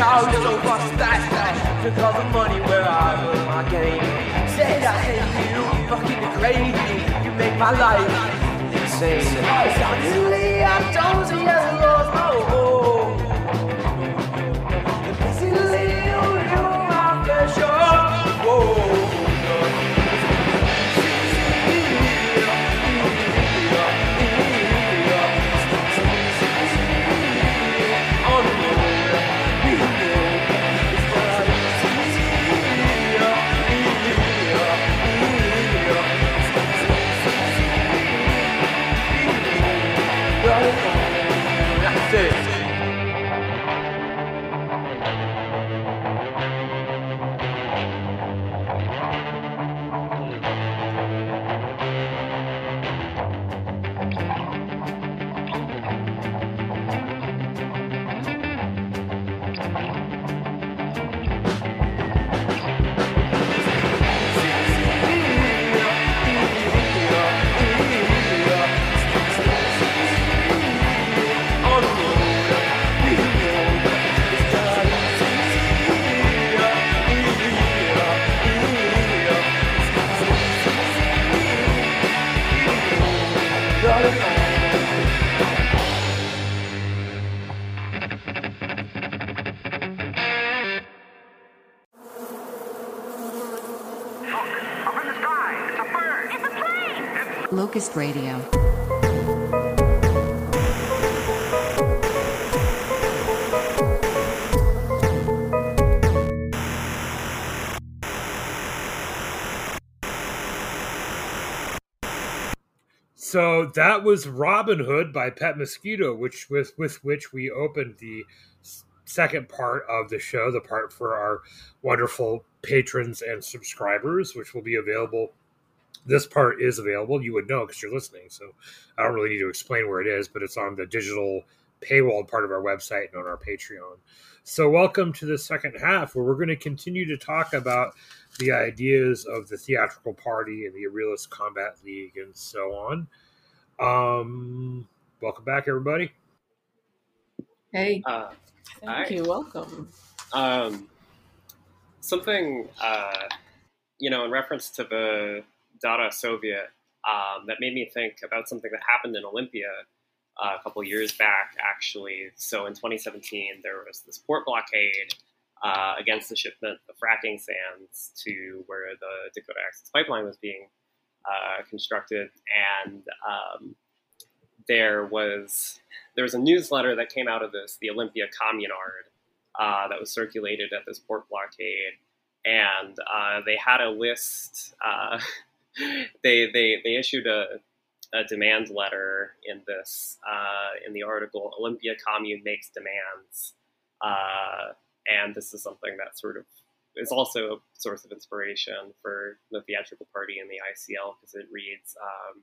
out, so all the money where I my game Said I hate you, fucking crazy. You make my life insane Radio. So that was Robin Hood by Pet Mosquito, which with with which we opened the second part of the show, the part for our wonderful patrons and subscribers, which will be available. This part is available. You would know because you're listening. So I don't really need to explain where it is, but it's on the digital paywall part of our website and on our Patreon. So welcome to the second half where we're going to continue to talk about the ideas of the theatrical party and the Realist Combat League and so on. Um, welcome back, everybody. Hey, Uh, thank Hi. you. Welcome. um, something, uh, you know, in reference to the Dada Soviet, um, that made me think about something that happened in Olympia uh, a couple years back, actually. So in 2017, there was this port blockade uh, against the shipment of fracking sands to where the Dakota Access Pipeline was being uh, constructed, and um, there was there was a newsletter that came out of this, the Olympia Communard, uh, that was circulated at this port blockade, and uh, they had a list. They, they they issued a, a demand letter in this uh, in the article. Olympia Commune makes demands, uh, and this is something that sort of is also a source of inspiration for the theatrical party in the ICL because it reads. Um,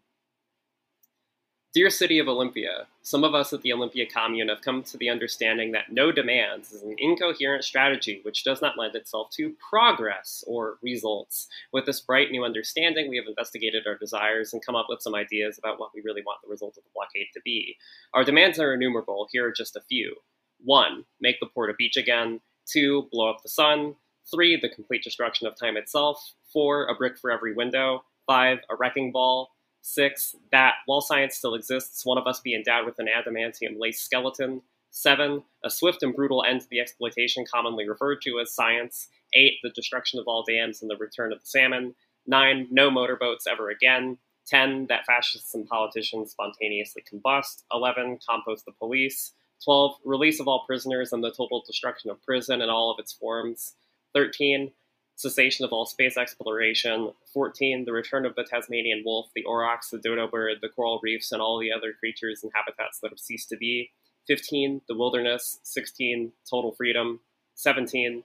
Dear City of Olympia, some of us at the Olympia Commune have come to the understanding that no demands is an incoherent strategy which does not lend itself to progress or results. With this bright new understanding, we have investigated our desires and come up with some ideas about what we really want the result of the blockade to be. Our demands are innumerable. Here are just a few. One, make the port a beach again. Two, blow up the sun. Three, the complete destruction of time itself. Four, a brick for every window. Five, a wrecking ball. Six, that while science still exists, one of us be endowed with an adamantium lace skeleton. Seven, a swift and brutal end to the exploitation commonly referred to as science. Eight, the destruction of all dams and the return of the salmon. Nine, no motorboats ever again. 10. That fascists and politicians spontaneously combust. 11. Compost the police. 12. Release of all prisoners and the total destruction of prison in all of its forms. 13. Cessation of all space exploration. 14. The return of the Tasmanian wolf, the aurochs, the dodo bird, the coral reefs, and all the other creatures and habitats that have ceased to be. 15. The wilderness. 16. Total freedom. 17.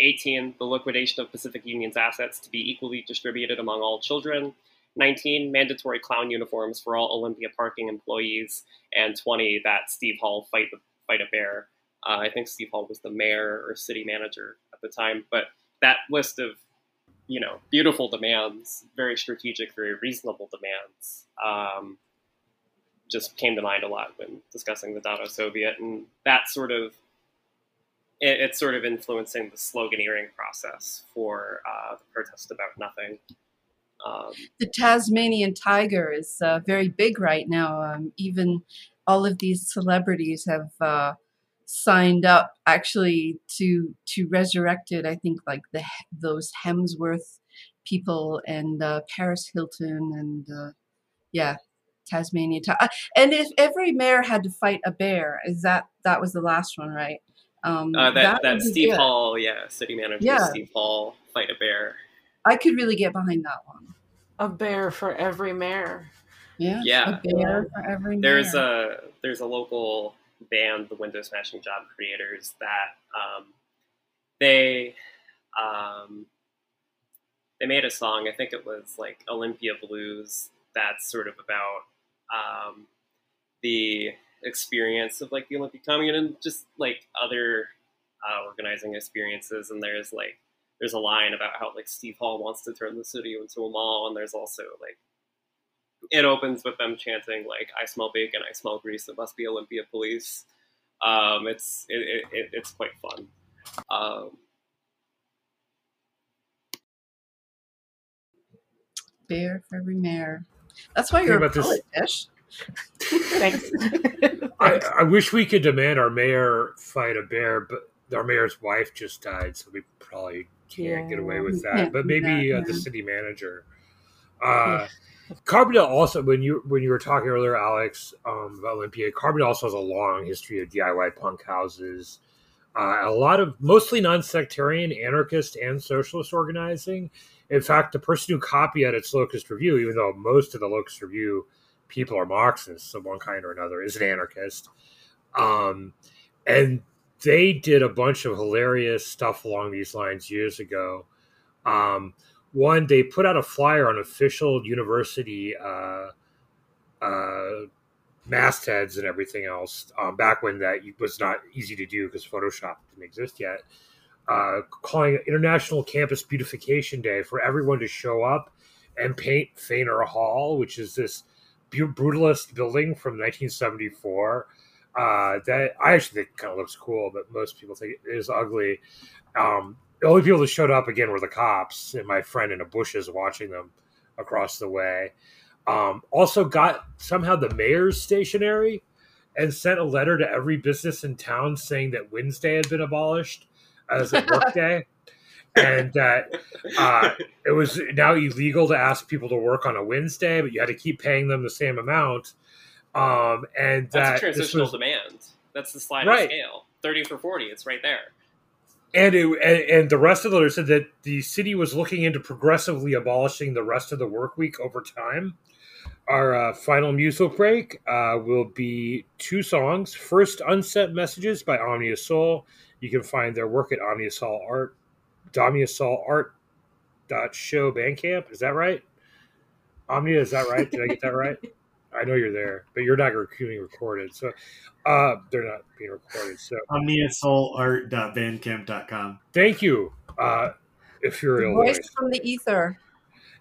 18. The liquidation of Pacific Union's assets to be equally distributed among all children. 19. Mandatory clown uniforms for all Olympia parking employees. And 20. That Steve Hall fight, fight a bear. Uh, I think Steve Hall was the mayor or city manager the time. But that list of, you know, beautiful demands, very strategic, very reasonable demands, um, just came to mind a lot when discussing the Dada Soviet. And that sort of it, it's sort of influencing the sloganeering process for uh, the protest about nothing. Um, the Tasmanian tiger is uh, very big right now. Um, even all of these celebrities have uh, signed up actually to to resurrect it. I think like the those Hemsworth people and uh, Paris Hilton and uh, yeah, Tasmania. Ti- uh, and if every mayor had to fight a bear, is that that was the last one, right? Um, uh, that that, that Steve good. Hall, yeah, city manager yeah. Steve Hall, fight a bear. I could really get behind that one. A bear for every mayor. Yeah, yeah. A bear for every. There's mayor. a there's a local band, the Window Smashing Job Creators, that um, they um, they made a song. I think it was like Olympia Blues. That's sort of about um, the experience of like the Olympia Commune and just like other uh, organizing experiences. And there's like there's a line about how like Steve Hall wants to turn the city into a mall, and there's also like it opens with them chanting like "I smell bacon, I smell grease, it must be Olympia Police." Um, it's it, it, it's quite fun. Um, Bear for every mayor. That's why you're a poet, Fish. Thanks. I, I, wish we could demand our mayor fight a bear, but our mayor's wife just died, so we probably can't yeah. get away with that. But maybe uh, the city manager. Uh, Carbondale also, when you when you were talking earlier, Alex, um, about Olympia, Carbondale also has a long history of DIY punk houses. Uh, a lot of mostly non-sectarian, anarchist, and socialist organizing. In fact, the person who copied its Locust Review, even though most of the Locust Review people are Marxists of one kind or another, is an anarchist. Um, and they did a bunch of hilarious stuff along these lines years ago. Um, one, they put out a flyer on official university uh, uh, mastheads and everything else um, back when that was not easy to do because Photoshop didn't exist yet. Uh, calling International Campus Beautification Day for everyone to show up and paint Faner Hall, which is this brutalist building from 1974. Uh, that I actually think kind of looks cool, but most people think it is ugly. Um, the only people that showed up again were the cops and my friend in the bushes watching them across the way. Um, also, got somehow the mayor's stationery and sent a letter to every business in town saying that Wednesday had been abolished as a workday and that uh, it was now illegal to ask people to work on a Wednesday, but you had to keep paying them the same amount. Um, and that's that transitional was, demand. That's the sliding right. scale. Thirty for forty. It's right there. And, it, and, and the rest of the letter said that the city was looking into progressively abolishing the rest of the work week over time. Our uh, final musical break uh, will be two songs. First, Unsent Messages by Omnia Soul. You can find their work at Omnia Soul Art Damiasol Art dot show Bandcamp. Is that right? Omnia, is that right? Did I get that right? I know you're there, but you're not being recorded. So uh, they're not being recorded. So OmniaSoulArt.bandcamp.com. Thank you. Uh, Ethereal voice, voice from the ether.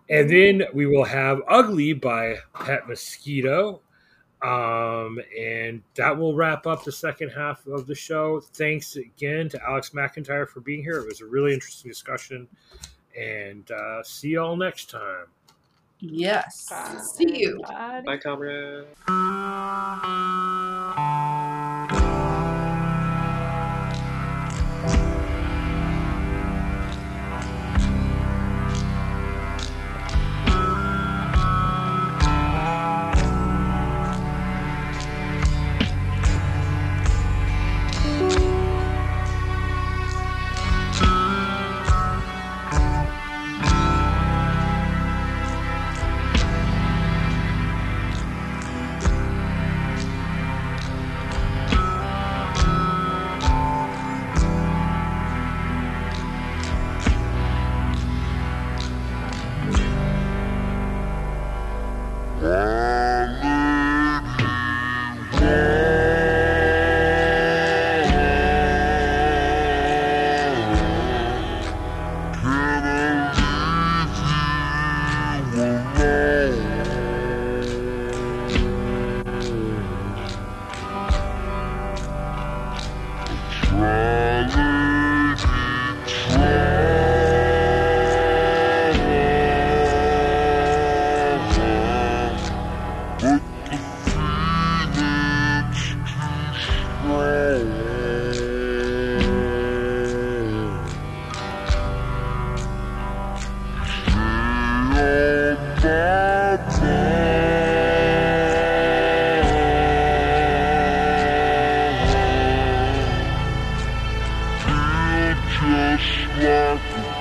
And then we will have Ugly by Pet Mosquito. Um, and that will wrap up the second half of the show. Thanks again to Alex McIntyre for being here. It was a really interesting discussion. And uh, see you all next time. Yes. Bye. See you. Bye, comrade. just like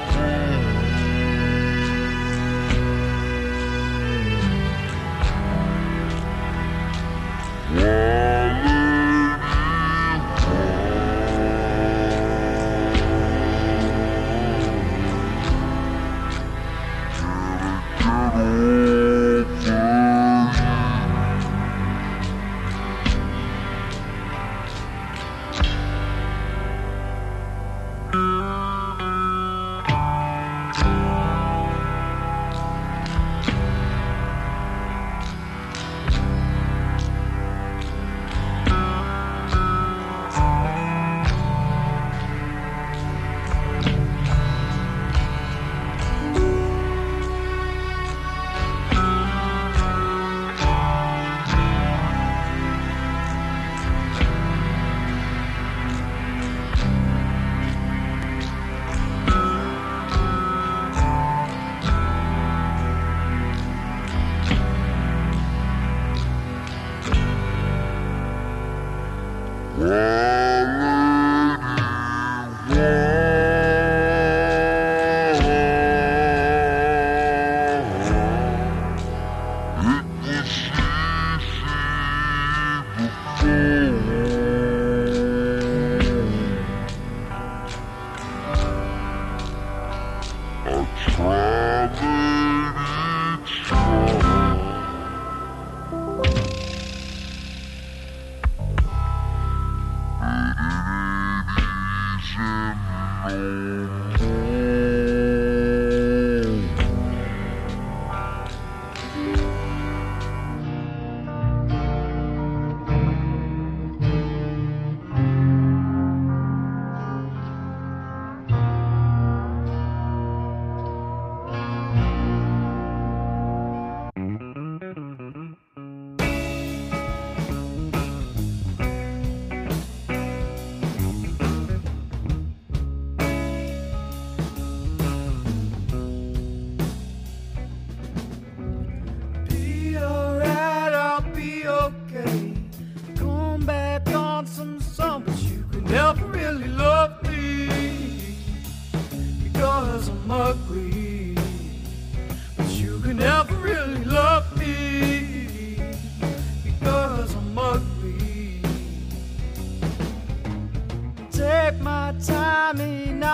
Be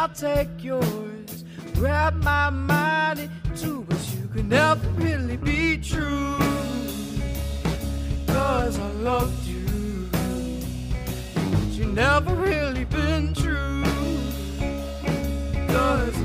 I'll take yours. grab my money too, but you can never really be true. Cause I loved you, but you never really been true. Cause